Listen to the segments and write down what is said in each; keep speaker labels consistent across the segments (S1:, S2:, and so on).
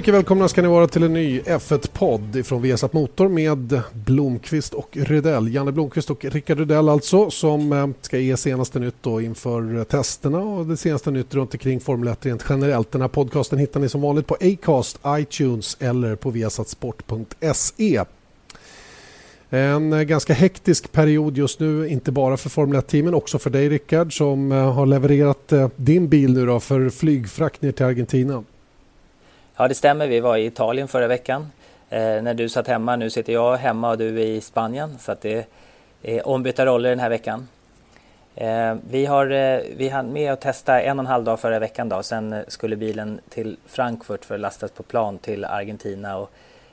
S1: Mycket välkomna ska ni vara till en ny F1-podd från Viasat Motor med Blomqvist och Rydell. Janne Blomqvist och Rickard Rydell alltså som eh, ska ge senaste nytt då inför eh, testerna och det senaste nytt runt omkring Formel 1 rent generellt. Den här podcasten hittar ni som vanligt på Acast, iTunes eller på viasatsport.se. En eh, ganska hektisk period just nu, inte bara för Formel 1-teamen, också för dig Rickard som har levererat din bil nu då för flygfrakt ner till Argentina.
S2: Ja, det stämmer. Vi var i Italien förra veckan. Eh, när du satt hemma, nu sitter jag hemma och du är i Spanien. Så att det är ombytta roller den här veckan. Eh, vi, har, eh, vi hann med att testa en och en halv dag förra veckan. Då. Sen skulle bilen till Frankfurt för att lastas på plan till Argentina. Och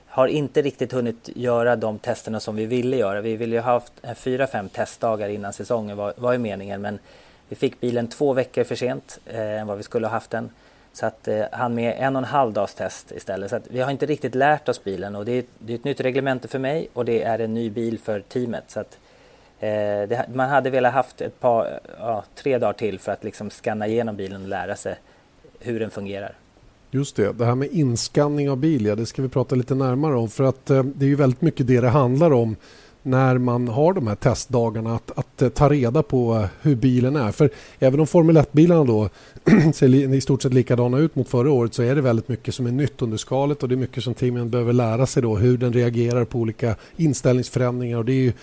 S2: har inte riktigt hunnit göra de testerna som vi ville göra. Vi ville ju ha haft fyra, fem testdagar innan säsongen var, var ju meningen. Men vi fick bilen två veckor för sent eh, än vad vi skulle ha haft den. Så att eh, han med en och en halv dags test istället. Så att vi har inte riktigt lärt oss bilen och det är, det är ett nytt reglemente för mig och det är en ny bil för teamet. Så att, eh, det, man hade velat haft ett par, ja, tre dagar till för att liksom skanna igenom bilen och lära sig hur den fungerar.
S1: Just det, det här med inskanning av bil, ja, det ska vi prata lite närmare om för att eh, det är ju väldigt mycket det det handlar om när man har de här testdagarna att, att eh, ta reda på eh, hur bilen är. För även om Formel 1-bilarna då ser i stort sett likadana ut mot förra året så är det väldigt mycket som är nytt under skalet och det är mycket som teamen behöver lära sig då hur den reagerar på olika inställningsförändringar och det är ju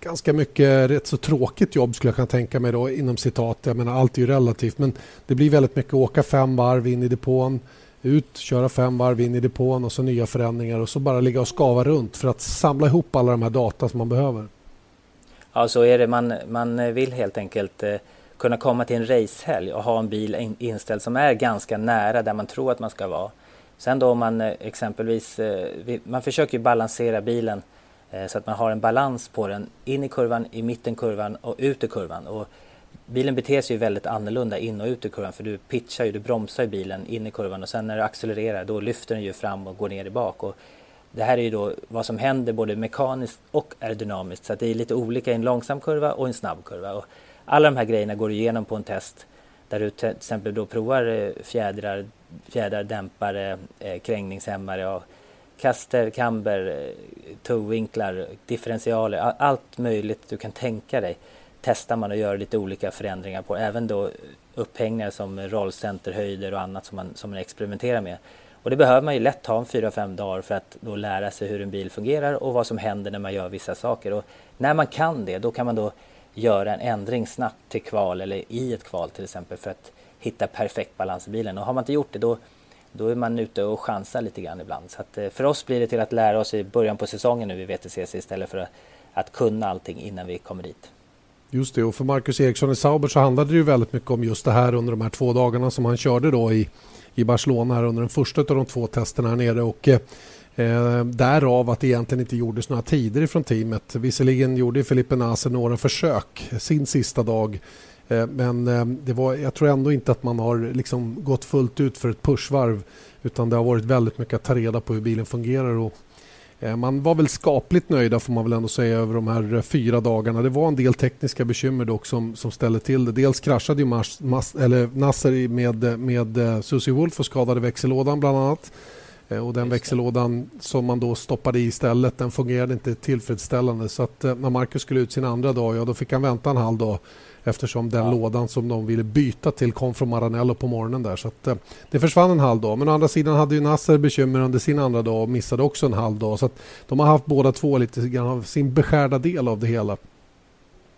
S1: ganska mycket rätt så tråkigt jobb skulle jag kunna tänka mig då inom citat. Jag menar allt är ju relativt men det blir väldigt mycket åka fem varv in i depån ut, köra fem varv in i depån och så nya förändringar och så bara ligga och skava runt för att samla ihop alla de här data som man behöver.
S2: Ja, så är det. Man, man vill helt enkelt eh, kunna komma till en racehelg och ha en bil inställd som är ganska nära där man tror att man ska vara. Sen då om man eh, exempelvis, eh, man försöker balansera bilen eh, så att man har en balans på den in i kurvan, i mitten kurvan och ut i kurvan. Och bilen beter sig ju väldigt annorlunda in och ut i kurvan för du pitchar ju, du bromsar ju bilen in i kurvan och sen när du accelererar då lyfter den ju fram och går ner i bak. Och det här är ju då vad som händer både mekaniskt och aerodynamiskt så att det är lite olika i en långsam kurva och en snabb kurva. Och alla de här grejerna går du igenom på en test där du till exempel då provar eh, fjädrar, fjädrar dämpare, eh, krängningshämmare, och kaster, kamber, eh, towvinklar, differentialer, allt möjligt du kan tänka dig testar man och gör lite olika förändringar på. Även då upphängningar som rollcenterhöjder och annat som man, som man experimenterar med. Och det behöver man ju lätt ha en 4-5 dagar för att då lära sig hur en bil fungerar och vad som händer när man gör vissa saker. Och när man kan det, då kan man då göra en ändring snabbt till kval eller i ett kval till exempel för att hitta perfekt balans i bilen. Och har man inte gjort det då, då är man ute och chansar lite grann ibland. Så att, eh, för oss blir det till att lära oss i början på säsongen nu i VTCC istället för att, att kunna allting innan vi kommer dit.
S1: Just det, och för Marcus Eriksson i Sauber så handlade det ju väldigt mycket om just det här under de här två dagarna som han körde då i, i Barcelona här under den första av de två testerna här nere. Och, eh, därav att det egentligen inte gjordes några tider från teamet. Visserligen gjorde Felipe Nase några försök sin sista dag eh, men eh, det var, jag tror ändå inte att man har liksom gått fullt ut för ett pushvarv utan det har varit väldigt mycket att ta reda på hur bilen fungerar. Och Eh, man var väl skapligt nöjda får man väl ändå säga över de här eh, fyra dagarna. Det var en del tekniska bekymmer dock som, som ställde till det. Dels kraschade ju Mars, Mas, eller Nasser med, med eh, Susie Wolf och skadade växellådan bland annat. Och den växellådan som man då stoppade i istället den fungerade inte tillfredsställande så att när Marcus skulle ut sin andra dag ja då fick han vänta en halv dag eftersom den ja. lådan som de ville byta till kom från Maranello på morgonen där. Så att, eh, det försvann en halv dag. Men å andra sidan hade ju Nasser bekymmer under sin andra dag och missade också en halv dag. Så att de har haft båda två lite grann av sin beskärda del av det hela.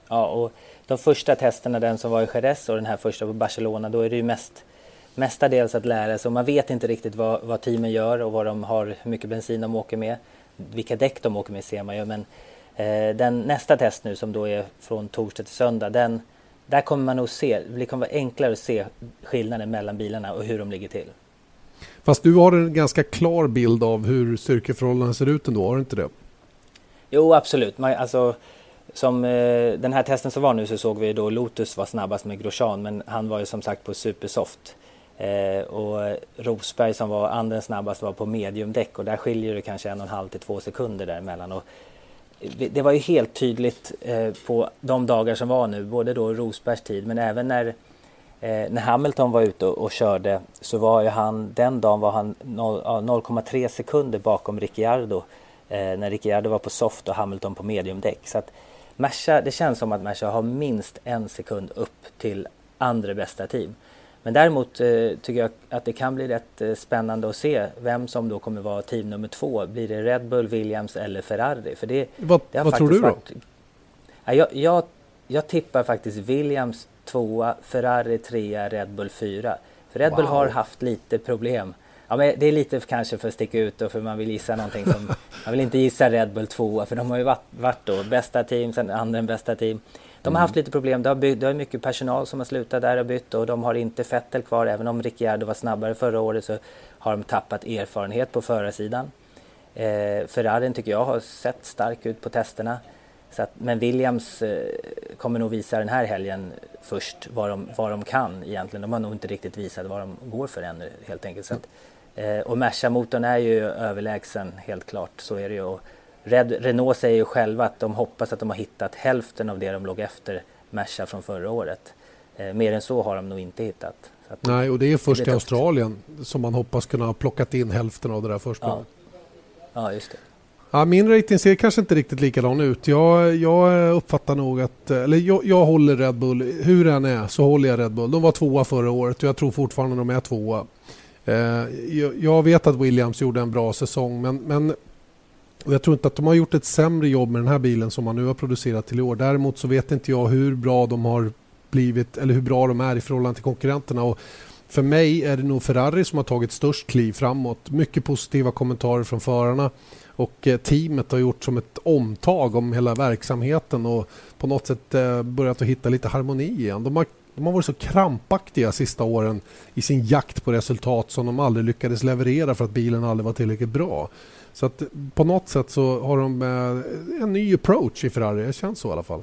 S2: Ja, och de första testerna, den som var i Jerez och den här första på Barcelona, då är det ju mest mestadels att lära sig. Man vet inte riktigt vad, vad teamen gör och vad de har, hur mycket bensin de åker med. Vilka däck de åker med ser man ju. Men eh, den nästa test nu som då är från torsdag till söndag, den, där kommer man nog se, det kommer vara enklare att se skillnaden mellan bilarna och hur de ligger till.
S1: Fast du har en ganska klar bild av hur styrkeförhållandena ser ut ändå, har du inte det?
S2: Jo, absolut. Man, alltså, som eh, den här testen som var nu så såg vi då Lotus var snabbast med Grosjean men han var ju som sagt på supersoft. Eh, och Rosberg som var andra snabbast var på mediumdäck och där skiljer det kanske en och en halv till två sekunder däremellan. Och det var ju helt tydligt eh, på de dagar som var nu, både då Rosbergs tid men även när Eh, när Hamilton var ute och, och, körde så var ju han, den dagen var han 0,3 sekunder bakom Ricciardo eh, när Ricciardo var på soft och Hamilton på mediumdäck. Så att Merca, det känns som att Merca har minst en sekund upp till andra bästa team. Men däremot eh, tycker jag att det kan bli rätt eh, spännande att se vem som då kommer vara team nummer två. Blir det Red Bull, Williams eller Ferrari?
S1: För det, vad det vad tror du då? Varit...
S2: Ja, jag, jag, jag tippar faktiskt Williams tvåa, Ferrari trea, Red Bull fyra. För Red wow. Bull har haft lite problem. Ja, men det är lite kanske för att sticka ut och för man vill gissa någonting som... man vill inte gissa Red Bull tvåa för de har ju varit, varit då bästa team, sen andra bästa team. De har haft lite problem. Det har, byggt, det har mycket personal som har slutat där och bytt och de har inte Vettel kvar. Även om Ricciardo var snabbare förra året så har de tappat erfarenhet på förarsidan. Eh, Ferrarin tycker jag har sett stark ut på testerna. Så att, men Williams eh, kommer nog visa den här helgen först vad de, vad de kan egentligen. De har nog inte riktigt visat vad de går för ännu helt enkelt. Så att, eh, och Merca-motorn är ju överlägsen helt klart, så är det ju. Och Red, Renault säger ju själva att de hoppas att de har hittat hälften av det de låg efter Merca från förra året. Eh, mer än så har de nog inte hittat.
S1: Nej, och det är först i Australien som man hoppas kunna ha plockat in hälften av det där försprånget.
S2: Ja. ja, just det.
S1: Ja, min rating ser kanske inte riktigt likadan ut. Jag, jag uppfattar nog att... Eller jag, jag håller Red Bull. Hur den är så håller jag Red Bull. De var tvåa förra året och jag tror fortfarande de är tvåa. Eh, jag, jag, vet att Williams gjorde en bra säsong men, men jag tror inte att de har gjort ett sämre jobb med den här bilen som man nu har producerat till i år. Däremot så vet inte jag hur bra de har blivit eller hur bra de är i förhållande till konkurrenterna. Och för mig är det nog Ferrari som har tagit störst kliv framåt. Mycket positiva kommentarer från förarna och eh, teamet har gjort som ett omtag om hela verksamheten och på något sätt eh, börjat att hitta lite harmoni igen. De har, de har varit så krampaktiga sista åren i sin jakt på resultat som de aldrig lyckades leverera för att bilen aldrig var tillräckligt bra. Så att på något sätt så har de eh, en ny approach i Ferrari, det känns så i alla fall.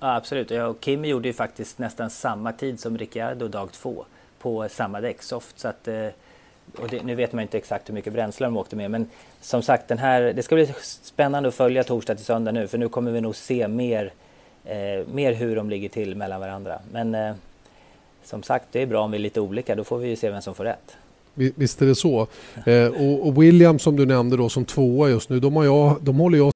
S2: Ja, absolut, och Kim gjorde ju faktiskt nästan samma tid som Ricciardo dag två på samma däcksoft. Så att, eh, och det, nu vet man inte exakt hur mycket bränsle de åkte med men som sagt den här, det ska bli spännande att följa torsdag till söndag nu för nu kommer vi nog se mer, eh, mer hur de ligger till mellan varandra. Men eh, som sagt det är bra om vi är lite olika, då får vi ju se vem som får rätt.
S1: Visst är det så. Eh, och, och, William som du nämnde då som tvåa just nu, de, har jag, de håller jag...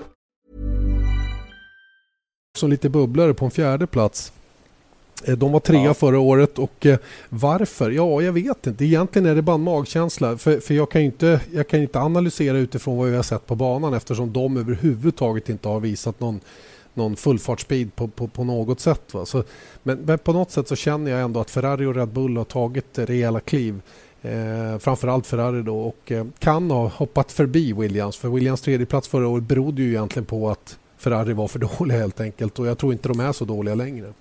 S1: Så lite bubblare på en fjärde plats. Eh, de var trea ja. förra året och eh, varför? Ja, jag vet inte. Egentligen är det bara en magkänsla. För, för jag, kan inte, jag kan inte analysera utifrån vad vi har sett på banan eftersom de överhuvudtaget inte har visat någon, någon fullfartsspeed på, på, på något sätt. Va? Så, men, men, på något sätt så känner jag ändå att Ferrari och Red Bull har tagit rejäla kliv. Eh, framförallt Ferrari då och eh, kan ha hoppat förbi Williams. För Williams tredje plats förra året berodde ju egentligen på att Ferrari var för dåliga helt enkelt och jag tror inte de är så dåliga längre.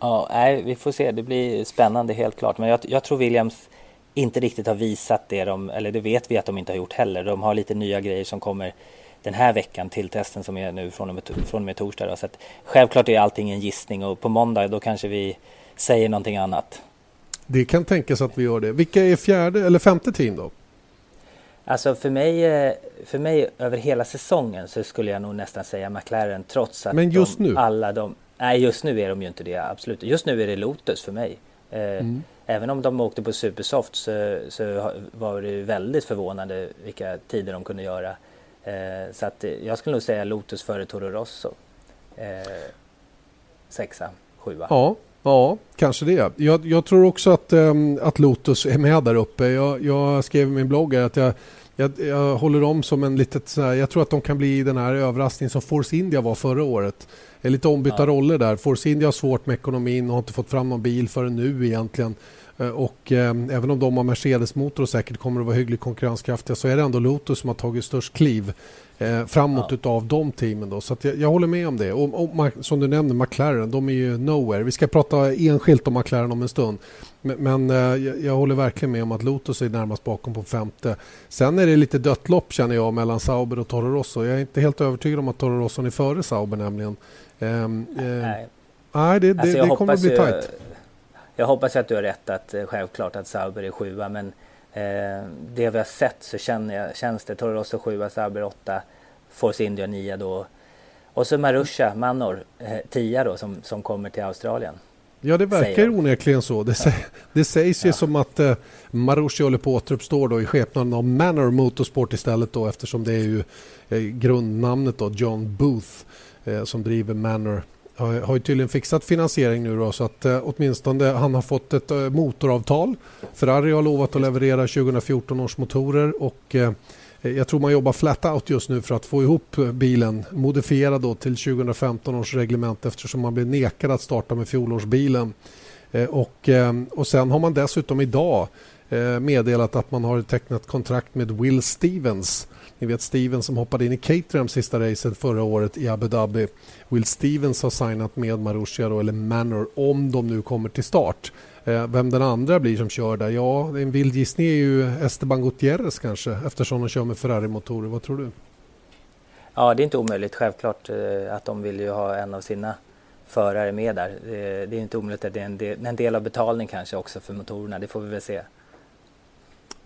S2: Ja, nej, vi får se. Det blir spännande helt klart. Men jag, jag, tror Williams inte riktigt har visat det de, eller det vet vi att de inte har gjort heller. De har lite nya grejer som kommer den här veckan till testen som är nu från och med, från och med torsdag. Då. Så att, självklart är allting en gissning och på måndag då kanske vi säger någonting annat.
S1: Det kan tänkas att vi gör det. Vilka är fjärde eller femte team då?
S2: Alltså för mig, eh, för mig över hela säsongen så skulle jag nog nästan säga McLaren trots att
S1: Men just
S2: de,
S1: nu?
S2: alla de Nej, just nu är de ju inte det, absolut. Just nu är det Lotus för mig. Eh, mm. Även om de åkte på Supersoft så, så var det väldigt förvånande vilka tider de kunde göra. Eh, så att jag skulle nog säga Lotus före Toro Rosso. Eh, sexa, sjua.
S1: Ja, ja kanske det. Jag, jag tror också att, um, att Lotus är med där uppe. Jag, jag skrev i min blogg att jag jag, jag, håller dem som en litet så här, jag tror att de kan bli den här överraskningen som Force India var förra året. Det är lite ombytta ja. roller där. Force India har svårt med ekonomin och har inte fått fram någon bil förrän nu egentligen. Eh, och eh, även om de har Mercedes-motor och säkert kommer att vara hyggligt konkurrenskraftiga så är det ändå Lotus som har tagit störst kliv. Eh, framåt ja. utav de teamen. Då. Så jag, jag, håller med om det. Och, och, som du nämnde, McLaren, de är ju nowhere. Vi ska prata enskilt om McLaren om en stund. Men, men eh, jag, jag, håller verkligen med om att Lotus är närmast bakom på femte. Sen är det lite dött lopp känner jag mellan Sauber och Toro Rosso. Jag är inte helt övertygad om att Toro Rosso är före Sauber nämligen.
S2: Ehm, eh, nej.
S1: nej, det, alltså, det, det kommer att bli tajt.
S2: Jag hoppas att du har rätt att eh, självklart att Sauber är sjua men det vi har sett så känner jag, känns det Toro Rosso sjua, Sauber åtta, Force India nia då och så Marusha Manor eh, tia då som, som kommer till Australien.
S1: Ja, det verkar onekligen så. Det, ja. det sägs ju ja. som att eh, Marussia håller på att återuppstå då i skepnaden av Manor Motorsport istället då eftersom det är ju eh, grundnamnet då, John Booth eh, som driver Manor har, har ju tydligen fixat finansiering nu då, så att eh, åtminstone han har fått ett eh, motoravtal. Ferrari har lovat att leverera 2014 års motorer och eh, jag tror man jobbar flat out just nu för att få ihop bilen modifierad då till 2015 års reglement eftersom man blev nekad att starta med fjolårsbilen. Eh, och, eh, och sen har man dessutom idag eh, meddelat att man har tecknat kontrakt med Will Stevens. Ni vet Stevens som hoppade in i Caterham sista racet förra året i Abu Dhabi. Will Stevens har signat med Marussia då, eller Manor om de nu kommer till start. Eh, vem den andra blir som kör där? Ja, en vild gissning är ju Esteban Gutierrez kanske eftersom de kör med Ferrari-motorer. Vad tror du?
S2: Ja, det är inte omöjligt självklart eh, att de vill ju ha en av sina förare med där. Eh, det är inte omöjligt att det är en del, en del av betalning kanske också för motorerna. Det får vi väl se.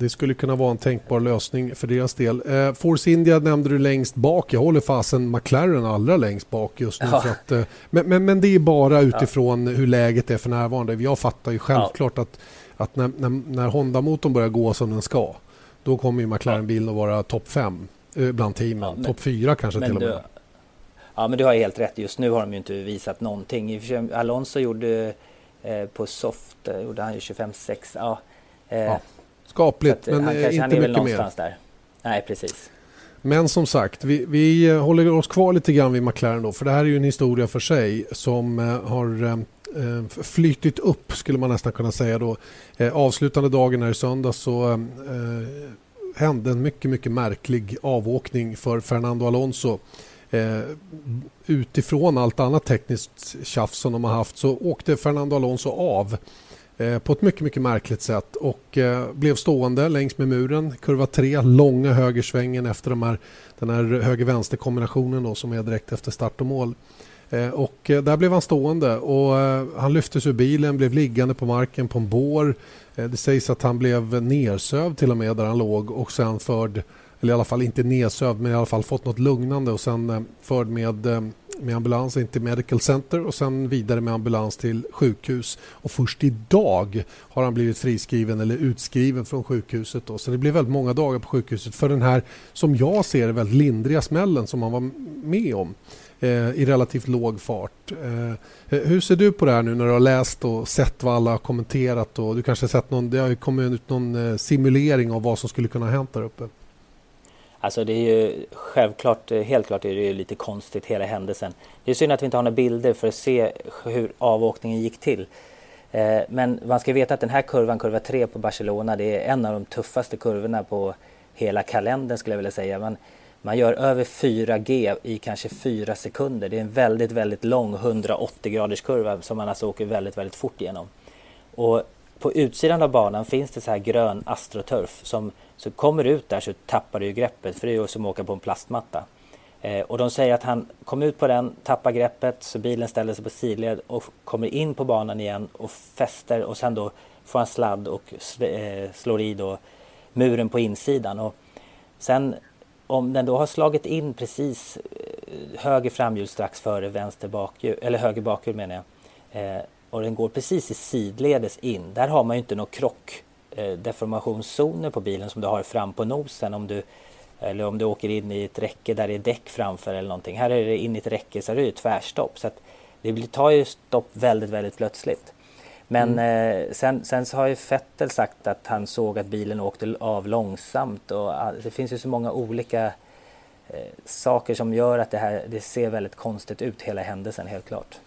S1: Det skulle kunna vara en tänkbar lösning för deras del. Eh, Force India nämnde du längst bak. Jag håller fasen McLaren allra längst bak just nu. Ja. Att, eh, men, men, men, det är bara utifrån ja. hur läget är för närvarande. Jag fattar ju självklart ja. att, att när, när, när Honda-motorn börjar gå som den ska då kommer ju McLaren-bilen att vara topp fem eh, bland teamen. Topp fyra kanske till och med. Du,
S2: ja, men du har helt rätt. Just nu har de ju inte visat någonting. Alonso gjorde eh, på soft, eh, gjorde han ju 25-6. Ja, eh, ja.
S1: Skapligt, men han kanske, inte han är mycket mer. Där.
S2: Nej, precis.
S1: Men som sagt, vi, vi håller oss kvar lite grann vid McLaren då, för det här är ju en historia för sig som eh, har eh, flyttit upp, skulle man nästan kunna säga då. Eh, avslutande dagen här i söndags så eh, hände en mycket, mycket märklig avåkning för Fernando Alonso. Eh, utifrån allt annat tekniskt tjafs som de har haft så åkte Fernando Alonso av Eh, Eh, på ett mycket, mycket märkligt sätt och eh, blev stående längs med muren. Kurva 3, långa högersvängen efter de här, den här höger-vänster kombinationen som är direkt efter start och mål. Eh, och där blev han stående och han lyftes ur bilen, blev liggande på marken på en bår. Det sägs att han blev nersövd till och med där han låg och sen förd, eller i alla fall inte nedsövd men i alla fall fått något lugnande och sen förd med med ambulans in till Medical Center och sen vidare med ambulans till sjukhus. Och först idag har han blivit friskriven eller utskriven från sjukhuset. Då. Så det blir väldigt många dagar på sjukhuset för den här, som jag ser det, väldigt lindriga smällen som han var med om eh, i relativt låg fart. Eh, eh hur ser du på det här nu när du har läst och sett vad alla har kommenterat och du kanske har sett någon, det har kommit ut någon eh, simulering av vad som skulle kunna ha hänt där uppe?
S2: Alltså det är ju självklart, eh, helt klart är det ju lite konstigt hela händelsen. Det är synd att vi inte har några bilder för att se hur avåkningen gick till. Eh, men man ska veta att den här kurvan, kurva 3 på Barcelona, det är en av de tuffaste kurvorna på hela kalendern skulle jag vilja säga. Man, man gör över 4G i kanske 4 sekunder. Det är en väldigt, väldigt lång 180 graders kurva som man alltså åker väldigt, väldigt fort igenom. Och på utsidan av banan finns det så här grön astroturf som så kommer du ut där så tappar du greppet för det är ju som att åka på en plastmatta. Eh, och de säger att han kom ut på den, tappar greppet så bilen ställer sig på sidled och kommer in på banan igen och fäster och sen då får han sladd och eh, slår i då muren på insidan. Och sen om den då har slagit in precis eh, höger framhjul strax före vänster bakhjul, eller höger bakhjul menar jag. Eh, och den går precis i sidledes in. Där har man ju inte någon krock eh, på bilen som du har fram på nosen om du eller om du åker in i ett räcke där det är däck framför eller någonting. Här är det in i ett räcke så är det ju tvärstopp. Så det tar ju stopp väldigt, väldigt plötsligt. Men mm. eh, sen, sen så har ju Fettel sagt att han såg att bilen åkte av långsamt och det finns ju så många olika eh, saker som gör att det här det ser väldigt konstigt ut hela händelsen helt klart.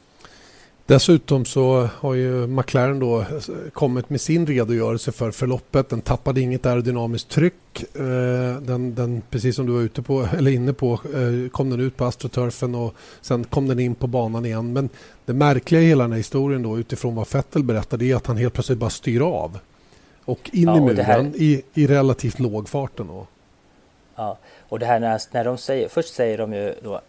S1: Dessutom så har ju McLaren då kommit med sin redogörelse för förloppet. Den tappade inget aerodynamiskt tryck. Eh, den, den, precis som du var ute på, eller inne på eh, kom den ut på astroturfen och sen kom den in på banan igen. Men det märkliga i hela den här historien då utifrån vad Vettel berättade är att han helt plötsligt bara styr av. Och in ja, i muren här... i, i relativt låg farten. Då.
S2: Ja, och det här när, när de säger, först säger de ju då,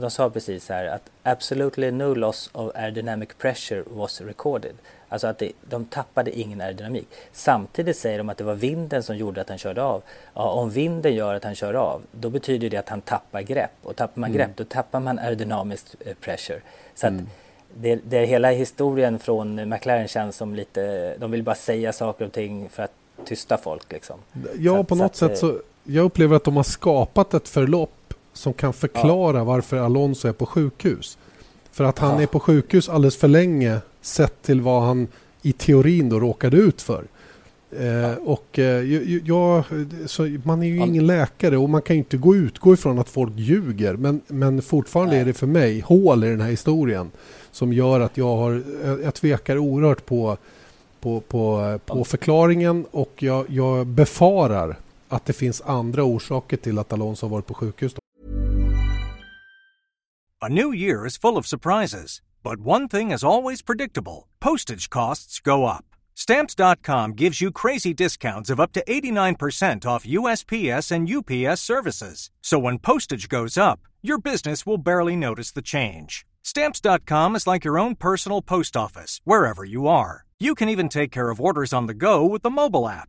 S2: de sa precis här att absolutely no loss of aerodynamic pressure was recorded. Alltså att det, de tappade ingen aerodynamik. Samtidigt säger de att det var vinden som gjorde att han körde av. Ja, om vinden gör att han kör av, då betyder det att han tappar grepp. Och tappar man mm. grepp, då tappar man aerodynamisk eh, pressure. Så mm. att det, det, hela historien från McLaren känns som lite, de vill bara säga saker och ting för att tysta folk liksom.
S1: Ja, så på något sätt så jag upplever att de har skapat ett förlopp som kan förklara ja. varför Alonso är på sjukhus. För att han ja. är på sjukhus alldeles för länge sett till vad han i teorin då råkade ut för. Eh, ja. och eh, jag, så man är ju ingen läkare och man kan inte gå utgå ifrån att folk ljuger. Men, men fortfarande Nej. är det för mig hål i den här historien som gör att jag, har, jag tvekar oerhört på, på, på, på förklaringen och jag, jag befarar att det finns andra orsaker till att Alonso har varit på sjukhus.
S3: A new year is full of surprises, but one thing is always predictable. Postage costs go up. Stamps.com gives you crazy discounts of up to 89% off USPS and UPS services. So when postage goes up, your business will barely notice the change. Stamps.com is like your own personal post office, wherever you are. You can even take care of orders on the go with the mobile app.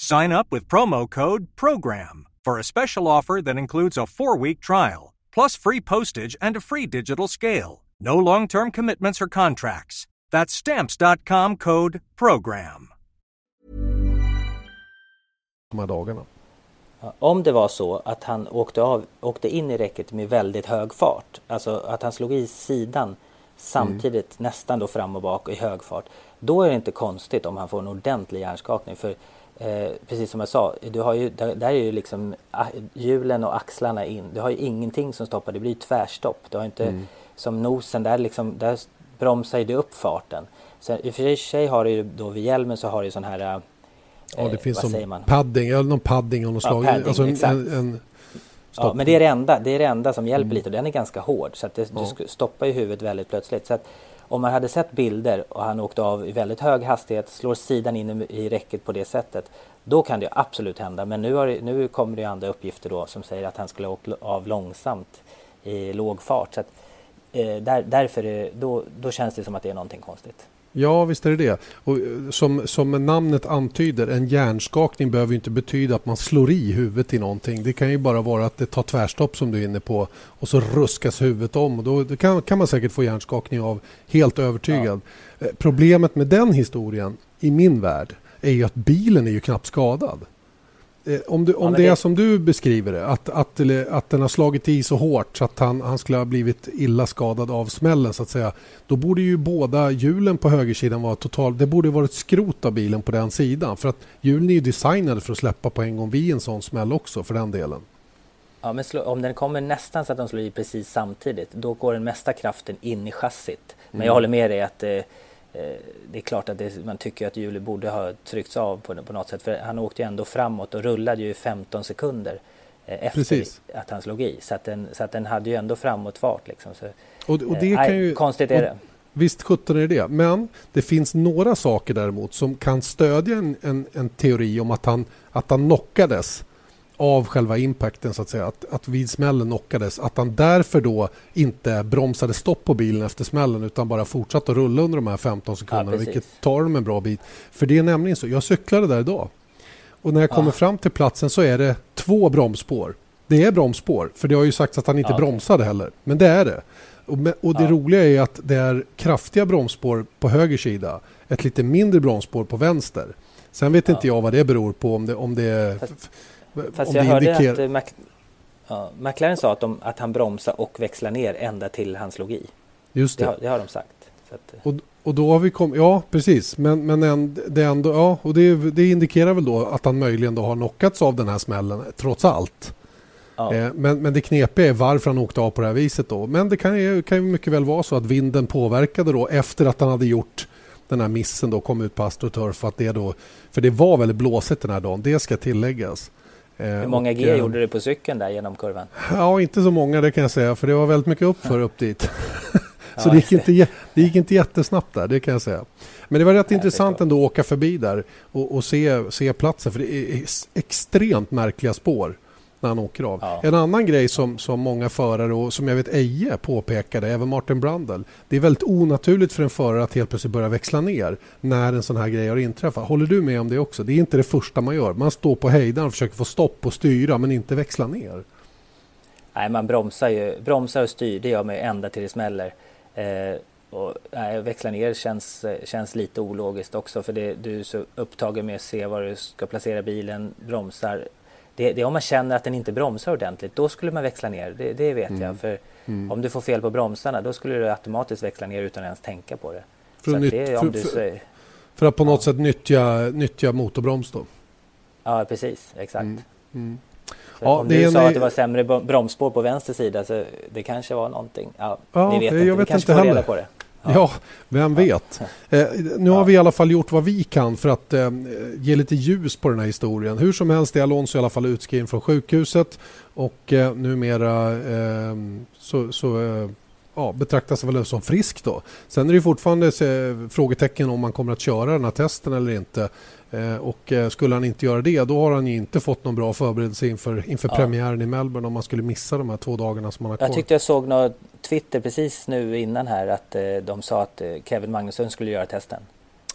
S3: Sign up with promo code PROGRAM for a special offer that includes a four week trial, plus free postage and a free digital scale. No long term commitments or contracts. That's stamps.com code PROGRAM.
S1: De dagarna.
S2: Om det var så att han åkte, av, åkte in i räcket med väldigt hög fart, alltså att han slog i sidan samtidigt, mm. nästan då fram och bak i hög fart, då är det inte konstigt om han får en ordentlig hjärnskakning. För Eh, precis som jag sa, du har ju, där, där är ju liksom hjulen och axlarna in. Du har ju ingenting som stoppar, det blir tvärstopp. Du har inte mm. som nosen, där, liksom, där bromsar det upp farten. Sen, I och för sig har du ju då vid hjälmen så har du sån här... Eh,
S1: ja, det finns som padding, eller någon padding av något ja, slag.
S2: Padding, alltså en, en, en ja, men det är det enda, det är det enda som hjälper mm. lite och den är ganska hård så att det, ja. du stoppar ju huvudet väldigt plötsligt. Så att, om man hade sett bilder och han åkte av i väldigt hög hastighet, slår sidan in i räcket på det sättet, då kan det absolut hända. Men nu, har, nu kommer det andra uppgifter då som säger att han skulle åkt av långsamt i låg fart. Så att, eh, där, därför då, då känns det som att det är någonting konstigt.
S1: Ja, visst är det det. Och eh, som, som namnet antyder, en hjärnskakning behöver inte betyda att man slår i huvudet i någonting. Det kan ju bara vara att det tar tvärstopp som du är inne på och så ruskas huvudet om. Och då det kan, kan man säkert få hjärnskakning av, helt övertygad. Ja. Eh, problemet med den historien, i min värld, är ju att bilen är ju knappt skadad. Eh, om, du, om ja, det, det, är som du beskriver det, att, att, att den har slagit i så hårt så att han, han skulle ha blivit illa skadad av smällen så att säga. Då borde ju båda hjulen på högersidan vara totalt... Det borde varit skrot av bilen på den sidan. För att hjulen är ju designade för att släppa på en gång vid en sån smäll också för den delen.
S2: Ja, men slå, om den kommer nästan så att de slår i precis samtidigt, då går den mesta kraften in i chassit. Men mm. jag håller med dig att eh, Eh, det är klart att det, man tycker att hjulet borde ha tryckts av på, på något sätt. För han åkte ju ändå framåt och rullade ju 15 sekunder eh, efter Precis. att han slog i. Så att, den, så att den hade ju ändå framåtfart. Liksom. Så,
S1: och, och det eh, kan ju,
S2: konstigt är det.
S1: Visst sjutton är det Men det finns några saker däremot som kan stödja en, en, en teori om att han, att han knockades av själva impacten så att säga. Att, att vid smällen knockades. Att han därför då inte bromsade stopp på bilen efter smällen utan bara fortsatte att rulla under de här 15 sekunderna. Ja, vilket tar dem en bra bit. För det är nämligen så. Jag cyklade där idag. Och när jag kommer fram till platsen så är det två bromsspår. Det är bromsspår. För det har ju sagts att han inte ah, bromsade heller. Men det är det. Och, med, och det
S2: Ja.
S1: roliga är att det är kraftiga bromsspår på höger sida, ett lite mindre bromsspår på vänster. Sen vet inte jag vad det beror på om det, om det, om
S2: Fast jag hörde
S1: indikerar-
S2: att eh, Mac, ja, McLaren sa att, de, att han bromsade och växlade ner ända till han slog i.
S1: Just
S2: Det
S1: det.
S2: har, det har de sagt. Att, eh,
S1: Och, och då har vi kommit, ja precis, men, men det ändå, ja, och det, det indikerar väl då att han möjligen då har knockats av den här smällen trots allt.
S2: ja.
S1: Eh, men, men det knepiga är varför han åkte av på det här viset då. Men det kan ju, kan ju mycket väl vara så att vinden påverkade då efter att han hade gjort den här missen då kom ut på AstroTurf att det då, för det var väldigt blåsigt den här dagen, det ska tilläggas. Eh,
S2: Hur många G
S1: eh,
S2: gjorde du på cykeln där genom kurvan?
S1: Ja, inte så många det kan jag säga för det var väldigt mycket uppför upp dit. Så det, gick inte, det gick inte jättesnabbt där, det kan jag säga. Men det var rätt
S2: Nej,
S1: intressant ändå att åka förbi där och, och se, se platsen för det är ex- extremt märkliga spår när han åker av.
S2: Ja.
S1: En annan grej som, som många förare och som jag vet Eje påpekade, även Martin Brandel. Det är väldigt onaturligt för en förare att helt plötsligt börja växla ner när en sån här grej har inträffat. Håller du med om det också? Det är inte det första man gör. Man står på höjden och försöker få stopp och styra men inte växla ner.
S2: Nej, man bromsar ju bromsar och styr, det gör man ju ända till det smäller. Eh, och, nej, växla ner känns, känns lite ologiskt också för det, du är så upptagen med att se var du ska placera bilen, bromsar. Det, det är om man känner att den inte bromsar ordentligt, då skulle man växla ner, det, det vet
S1: Mm.
S2: jag. För om du får fel på bromsarna, då skulle du automatiskt växla ner utan att ens tänka på det.
S1: För att nytt-
S2: det
S1: för- för- För att på något sätt nyttja, nyttja motorbroms då.
S2: Ja, precis, exakt.
S1: Mm, mm. Ja,
S2: om du sa att det var sämre bro- bromsspår på vänster sida så det kanske var någonting. Ja,
S1: Ja,
S2: vi vet
S1: jag
S2: inte.
S1: vet
S2: vi kanske
S1: inte
S2: får reda
S1: heller.
S2: på det.
S1: Ja, vem vet. Eh, nu har vi i alla fall gjort vad vi kan för att eh, ge lite ljus på den här historien. Hur som helst är Alonso i alla fall utskriven från sjukhuset och eh, numera eh, så, så eh, ja, betraktas väl som frisk då. Sen är det fortfarande eh, frågetecken om man kommer att köra den här testen eller inte. Eh, och eh, skulle han inte göra det då har han ju inte fått någon bra förberedelse inför, inför
S2: Ja.
S1: premiären i Melbourne om man skulle missa de här två dagarna som man har kvar.
S2: Jag tyckte jag såg något Twitter precis nu innan här att de sa att Kevin Magnusson skulle göra testen.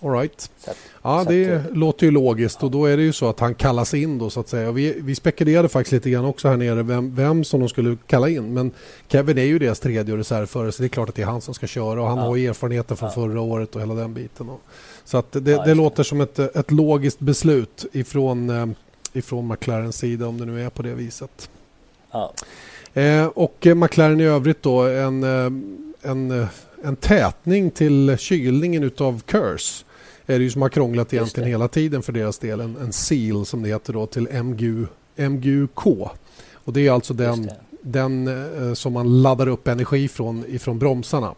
S1: All right.
S2: Att,
S1: Ja, det
S2: att, eh,
S1: låter ju logiskt och då är det ju så att han kallas in då så att säga. Och vi, vi spekulerade faktiskt lite grann också här nere vem, vem som de skulle kalla in. Men Kevin är ju deras tredje reservförare så det är klart att det är han som ska köra och han
S2: Ja.
S1: har ju erfarenheten från
S2: Ja.
S1: förra året och hela den biten. Och, så att det, det
S2: det.
S1: låter som ett, ett logiskt beslut ifrån, eh, ifrån McLarens sida om det nu är på det viset.
S2: ja.
S1: Eh, och McLaren i övrigt då en, eh, en, en tätning till kylningen utav Curse är det ju som har krånglat egentligen hela tiden för deras del. En, en seal som det heter då till MGU, MGUK. Och det är alltså den, den eh, som man laddar upp energi från ifrån bromsarna.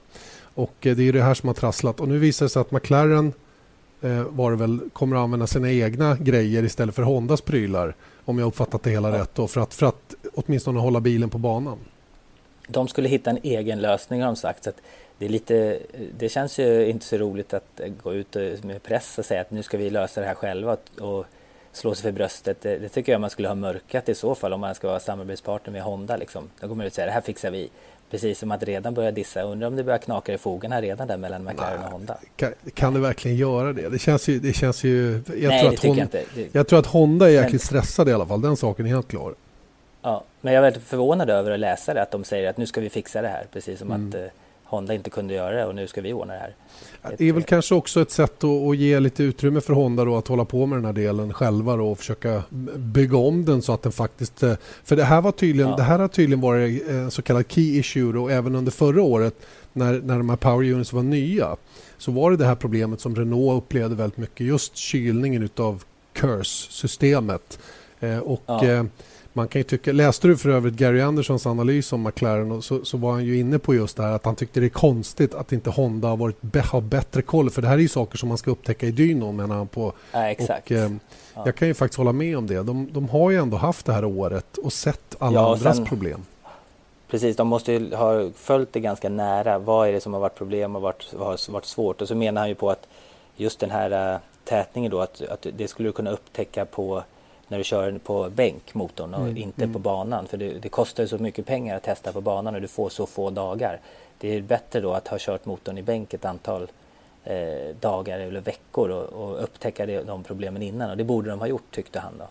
S1: Och eh, det är det här som har trasslat. Och nu visar det sig att McLaren eh, var det väl, kommer att använda sina egna grejer istället för Hondas prylar. Om jag uppfattat det hela
S2: Ja.
S1: rätt då, för att, för att åtminstone hålla bilen på banan.
S2: De skulle hitta en egen lösning har de sagt. Så att det, är lite, det känns ju inte så roligt att gå ut med press och säga att nu ska vi lösa det här själva och slå sig för bröstet. Det, det tycker jag man skulle ha mörkat i så fall om man ska vara samarbetspartner med Honda. Liksom. Då kommer man ut och säga det här fixar vi. Precis som att redan börja dissa. Undrar om det börjar knaka i fogarna redan där mellan McLaren och Honda.
S1: Kan, kan det verkligen göra det? Det känns ju... Det känns ju jag,
S2: Nej,
S1: tror att
S2: tycker
S1: Hon,
S2: jag inte. Det,
S1: jag tror att Honda är
S2: Men-
S1: jäkligt stressad i alla fall. Den saken är helt klar.
S2: Ja, men jag är väldigt förvånad över att läsa det, att de säger att nu ska vi fixa det här. Precis som
S1: Mm.
S2: att eh, Honda inte kunde göra det och nu ska vi ordna det här.
S1: Det är väl kanske också ett sätt att, ge lite utrymme för Honda då att hålla på med den här delen själva då och försöka bygga om den så att den faktiskt... eh, För det här, var tydligen,
S2: Ja.
S1: det här har tydligen varit en så kallad key issue då, även under förra året när, när de här power units var nya. Så var det det här problemet som Renault upplevde väldigt mycket, just kylningen utav Curse-systemet. Eh, och
S2: Ja.
S1: eh, man kan tycka, läste du för övrigt Gary Andersons analys om McLaren så, så var han ju inne på just det här att han tyckte det är konstigt att inte Honda har, varit, har bättre koll. För det här är ju saker som man ska upptäcka i dynon menar han på.
S2: ja, exakt.
S1: Och, eh,
S2: Ja.
S1: Jag kan ju faktiskt hålla med om det. De, de har ju ändå haft det här året och sett alla
S2: Ja,
S1: andras
S2: sen-
S1: problem.
S2: Precis, de måste ju ha följt det ganska nära. Vad är det som har varit problem och varit, vad har varit svårt? Och så menar han ju på att just den här äh, tätningen då, att, att det skulle du kunna upptäcka på när du kör på bänk motorn och
S1: Mm,
S2: inte på banan. För det, det kostar ju så mycket pengar att testa på banan och du får så få dagar. Det är bättre då att ha kört motorn i bänk ett antal eh, dagar eller veckor och, och upptäcka det, de problemen innan. Och det borde de ha gjort tyckte han då.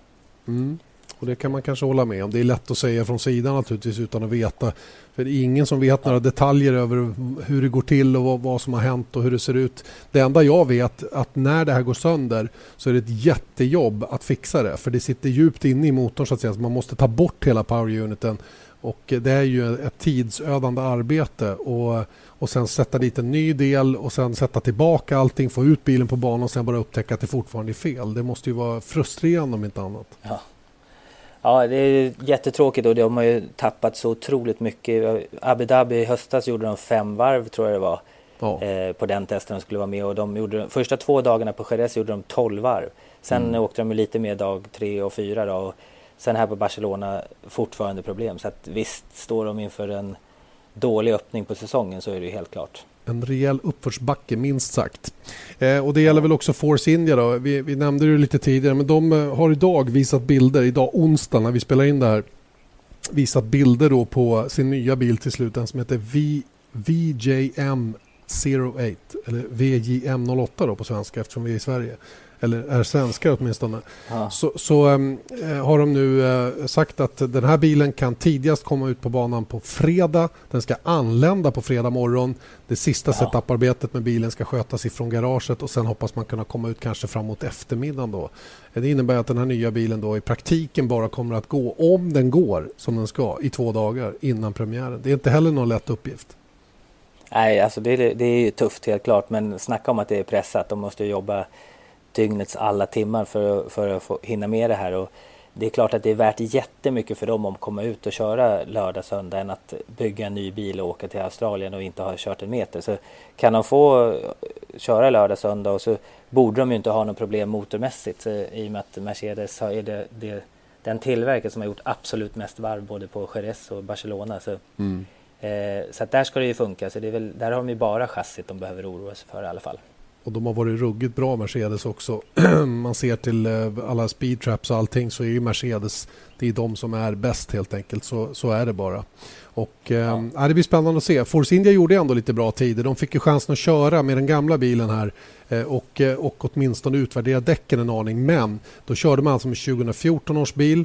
S1: Mm. Och det kan man kanske hålla med om. Det är lätt att säga från sidan naturligtvis utan att veta. För det är ingen som vet några detaljer över hur det går till och vad, vad som har hänt och hur det ser ut. Det enda jag vet är att när det här går sönder så är det ett jättejobb att fixa det. För det sitter djupt inne i motorn så att säga. Så man måste ta bort hela power uniten. Och det är ju ett tidsödande arbete. Och, och sen sätta dit en ny del och sen sätta tillbaka allting, få ut bilen på banan och sen bara upptäcka att det fortfarande är fel. Det måste ju vara frustrerande om inte annat.
S2: Ja, Ja, det är jättetråkigt och de har ju tappat så otroligt mycket. Abu Dhabi i höstas gjorde de fem varv tror jag det var. Ja. Eh, på den testen de skulle vara med och de gjorde de första två dagarna på Jerez gjorde de tolv varv. Sen mm. åkte de lite mer dag tre och fyra då. Och sen här på Barcelona fortfarande problem. Så att visst står de inför en dålig öppning på säsongen så är det ju helt klart
S1: en rejäl uppförsbacke minst sagt. Eh, och det gäller väl också Force India då. Vi, vi nämnde det lite tidigare men de eh, har idag visat bilder, idag onsdag när vi spelar in det här, visat bilder då på sin nya bil till slut, den som heter v, VJM 08 eller VJM 08 då på svenska eftersom vi är i Sverige eller är svenskar åtminstone, ja. så, så ähm, har de nu äh, sagt att den här bilen kan tidigast komma ut på banan på fredag. Den ska anlända på fredag morgon. Det sista ja. setup-arbetet med bilen ska skötas ifrån garaget och sen hoppas man kunna komma ut kanske framåt eftermiddagen. Då. Det innebär att den här nya bilen då i praktiken bara kommer att gå, om den går som den ska, i två dagar innan premiären. Det är inte heller någon lätt uppgift.
S2: Nej, alltså det, det är tufft helt klart, men snacka om att det är pressat. De måste jobba dygnets alla timmar för, för att få hinna med det här. Och det är klart att det är värt jättemycket för dem att komma ut och köra lördag, söndag än att bygga en ny bil och åka till Australien och inte ha kört en meter. Så kan de få köra lördag, söndag och så borde de ju inte ha något problem motormässigt i och med att Mercedes är det, det, den tillverkare som har gjort absolut mest varv både på Jerez och Barcelona. Så, mm. eh, så att där ska det ju funka. Så det är väl, där har de ju bara chassit de behöver oroa sig för i alla fall.
S1: Och de har varit ruggigt bra Mercedes också. Man ser till eh, alla speedtraps och allting så är ju Mercedes det är de som är bäst helt enkelt. Så, så är det bara. Och, eh, ja. det blir spännande att se. Force India gjorde ändå lite bra tider. De fick ju chansen att köra med den gamla bilen här eh, och, och åtminstone utvärdera däcken en aning. Men då körde man alltså med 2014 års bil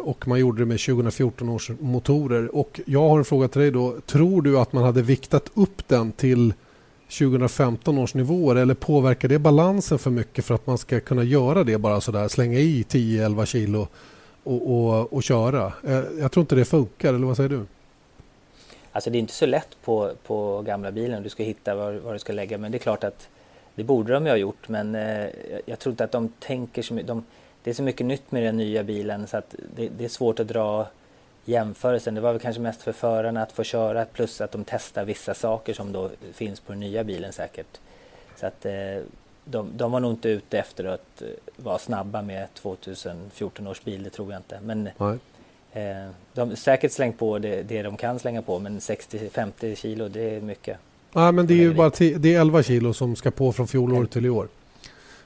S1: och man gjorde det med 2014 års motorer. Och jag har en fråga till dig då. Tror du att man hade viktat upp den till 2015 års nivåer eller påverkar det balansen för mycket för att man ska kunna göra det bara sådär slänga i 10-11 kilo och, och, och köra? Eh, jag tror inte det funkar, eller vad säger du?
S2: Alltså det är inte så lätt på, på gamla bilen, du ska hitta var, var du ska lägga men det är klart att det borde de ju ha gjort men eh, jag tror inte att de tänker så mycket. De, det är så mycket nytt med den nya bilen så att det, det är svårt att dra jämförelsen. Det var väl kanske mest för förarna att få köra plus att de testar vissa saker som då finns på den nya bilen säkert. Så att eh, de, de var nog inte ute efter att eh, vara snabba med 2014 års bil, det tror jag inte. Men eh, de har säkert slängt på det, det de kan slänga på men 60-50 kilo det är mycket.
S1: Nej men det är ju bara det är 11 kilo som ska på från fjolåret till i år.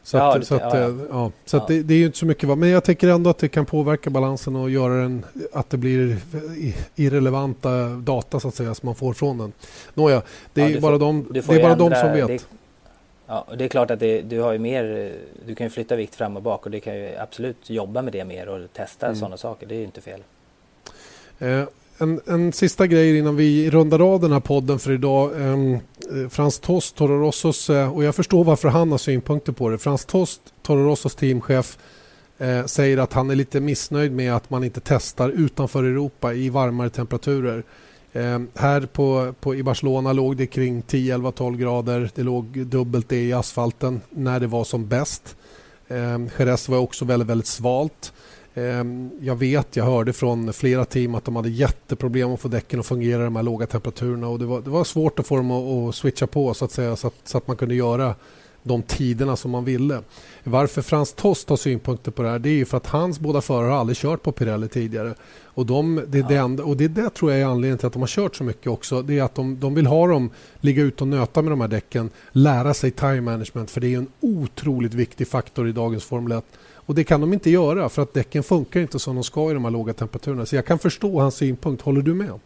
S1: Så, ja, att, så, att, ja, ja. ja så att det, det, är ju inte så mycket. Men jag tycker ändå att det kan påverka balansen och göra den att det blir irrelevanta data så att säga som man får från den. Nåja, det är bara, får, de, det är bara ändra, de som vet. Det,
S2: ja, det är klart att det, du har ju mer, du kan ju flytta vikt fram och bak och du kan ju absolut jobba med det mer och testa mm. sådana saker. Det är ju inte fel.
S1: Eh, en, en sista grej innan vi rundar av den här podden för idag. Um, Frans Tost, Toro Rossos, eh, och jag förstår varför han har synpunkter på det. Frans Tost, Toro Rossos teamchef, eh, säger att han är lite missnöjd med att man inte testar utanför Europa i varmare temperaturer. Eh, här på, på, i Barcelona låg det kring 10, 11, 12 grader. Det låg dubbelt det i asfalten när det var som bäst. Eh, Jerez var också väldigt, väldigt svalt. Ehm, jag vet, jag hörde från flera team att de hade jätteproblem att få däcken att fungera i de här låga temperaturerna och det var, det var svårt att få dem att, att switcha på så att säga så att, så att man kunde göra de tiderna som man ville. Varför Frans Tost har synpunkter på det här det är för att hans båda förare har aldrig kört på Pirelli tidigare. Och, de, det, ja. enda, och det är det tror jag är anledningen till att de har kört så mycket också. Det är att de, de vill ha dem ligga ute och nöta med de här däcken, lära sig time management för det är en otroligt viktig faktor i dagens Formel 1 och det kan de inte göra för att däcken funkar inte som de ska i de här låga temperaturerna. Så jag kan förstå hans synpunkt. Håller du med?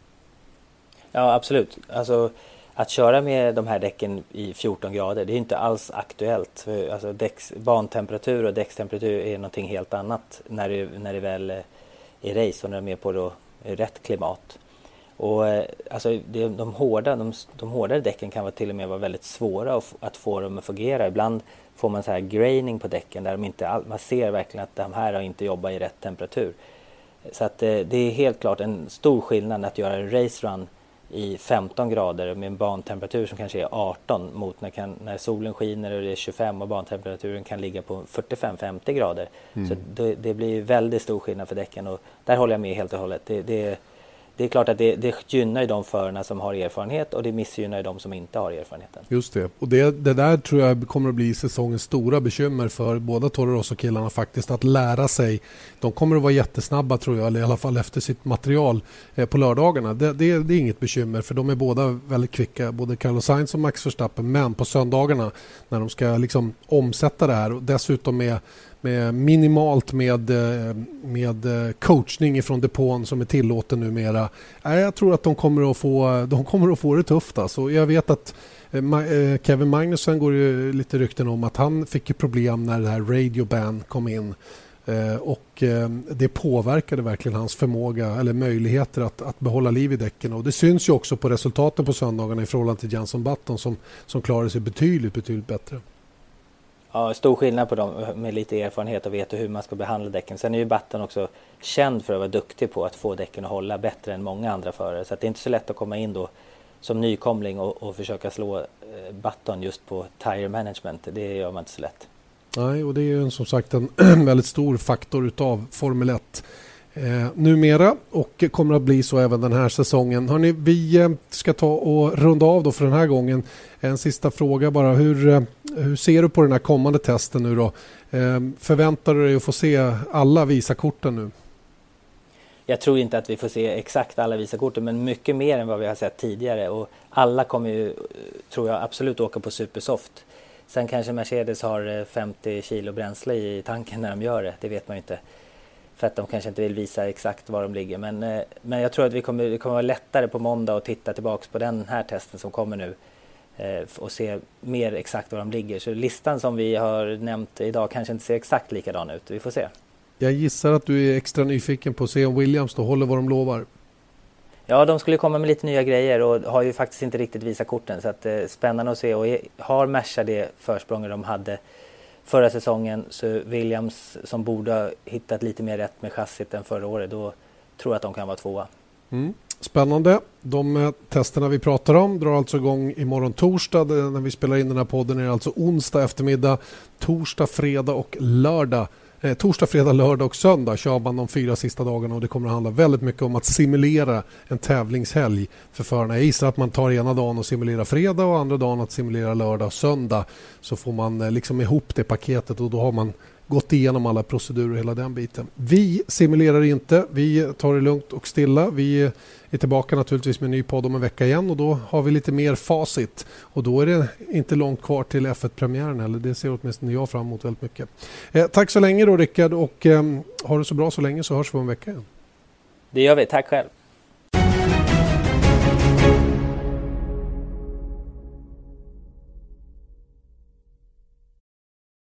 S2: Ja, absolut. Alltså, att köra med de här däcken i 14 grader, det är inte alls aktuellt. För, alltså däcks, bantemperatur och däckstemperatur är någonting helt annat när det, när det väl är race och när de är på då, rätt klimat. Och, eh, alltså, det, de, hårda, de, de hårdare däcken kan vara till och med vara väldigt svåra att, att få dem att fungera. Ibland får man så här graining på däcken där de inte all, man ser verkligen att de här har inte jobbat i rätt temperatur. Så att det, eh, det är helt klart en stor skillnad att göra en race run i 15 grader med en bantemperatur som kanske är 18 mot när, kan, när solen skiner och det är 25 och bantemperaturen kan ligga på 45-50 grader. Mm. Så det, det, blir väldigt stor skillnad för däcken och där håller jag med helt och hållet. Det, det, det är klart att det, det gynnar de förarna som har erfarenhet och det missgynnar de som inte har erfarenheten.
S1: Just det, och det, det där tror jag kommer att bli säsongens stora bekymmer för båda Toro Rosso-killarna faktiskt att lära sig. De kommer att vara jättesnabba tror jag, eller i alla fall efter sitt material eh, på lördagarna. Det, det, det, är inget bekymmer för de är båda väldigt kvicka, både Carlos Sainz och Max Verstappen. Men på söndagarna när de ska liksom omsätta det här och dessutom med med minimalt med, eh, med eh, coachning från depån som är tillåten numera. Jag tror att de kommer att få, de kommer att få det tufft. Alltså. Jag vet att eh, Kevin Magnusson går ju lite rykten om att han fick problem när det här Radio Ban kom in. Och det påverkade verkligen hans förmåga eller möjligheter att, att behålla liv i däcken. Och det syns ju också på resultaten på söndagarna i förhållande till Jansson Button som, som klarade sig betydligt, betydligt bättre.
S2: Ja, stor skillnad på dem med lite erfarenhet och vet hur man ska behandla däcken. Sen är ju Batten också känd för att vara duktig på att få däcken att hålla bättre än många andra förare. Så det är inte så lätt att komma in då som nykomling och, och försöka slå eh, Button just på tire management. Det gör man inte så lätt.
S1: Nej, och det är ju som sagt en väldigt stor faktor utav Formel 1 eh, numera och kommer att bli så även den här säsongen. Hörrni, vi eh, ska ta och runda av då för den här gången. En sista fråga bara. Hur, eh, hur ser du på den här kommande testen nu då? Ehm, förväntar du dig att få se alla Visakorten nu?
S2: Jag tror inte att vi får se exakt alla Visakorten men mycket mer än vad vi har sett tidigare och alla kommer ju, tror jag, absolut åka på Supersoft. Sen kanske Mercedes har eh, 50 kilo bränsle i tanken när de gör det, det vet man ju inte. För att de kanske inte vill visa exakt var de ligger. Men, eh, men jag tror att vi kommer, det kommer vara lättare på måndag att titta tillbaks på den här testen som kommer nu och se mer exakt var de ligger. Så listan som vi har nämnt idag kanske inte ser exakt likadan ut. Vi får se.
S1: Jag gissar att du är extra nyfiken på att se om Williams då håller vad de lovar.
S2: Ja, de skulle komma med lite nya grejer och har ju faktiskt inte riktigt visat korten. Så att, eh, spännande att se. Och har Merca det försprånget de hade förra säsongen så Williams som borde ha hittat lite mer rätt med chassit än förra året, då tror jag att de kan vara tvåa.
S1: Mm. Spännande. De eh, testerna vi pratar om drar alltså igång imorgon torsdag. När vi spelar in den här podden är det alltså onsdag eftermiddag, torsdag, fredag och lördag Eh, torsdag, fredag, lördag och söndag kör man de fyra sista dagarna och det kommer att handla väldigt mycket om att simulera en tävlingshelg för förarna. Jag gissar att man tar ena dagen och simulerar fredag och andra dagen att simulera lördag och söndag. Så får man eh, liksom ihop det paketet och då har man gått igenom alla procedurer och hela den biten. Vi simulerar inte, vi tar det lugnt och stilla. Vi är tillbaka naturligtvis med en ny podd om en vecka igen och då har vi lite mer facit. Och då är det inte långt kvar till F1-premiären heller. Det ser åtminstone jag fram emot väldigt mycket. Eh, tack så länge då Rickard och eh, ha det så bra så länge så hörs vi om en vecka igen.
S2: Det gör vi. Tack själv.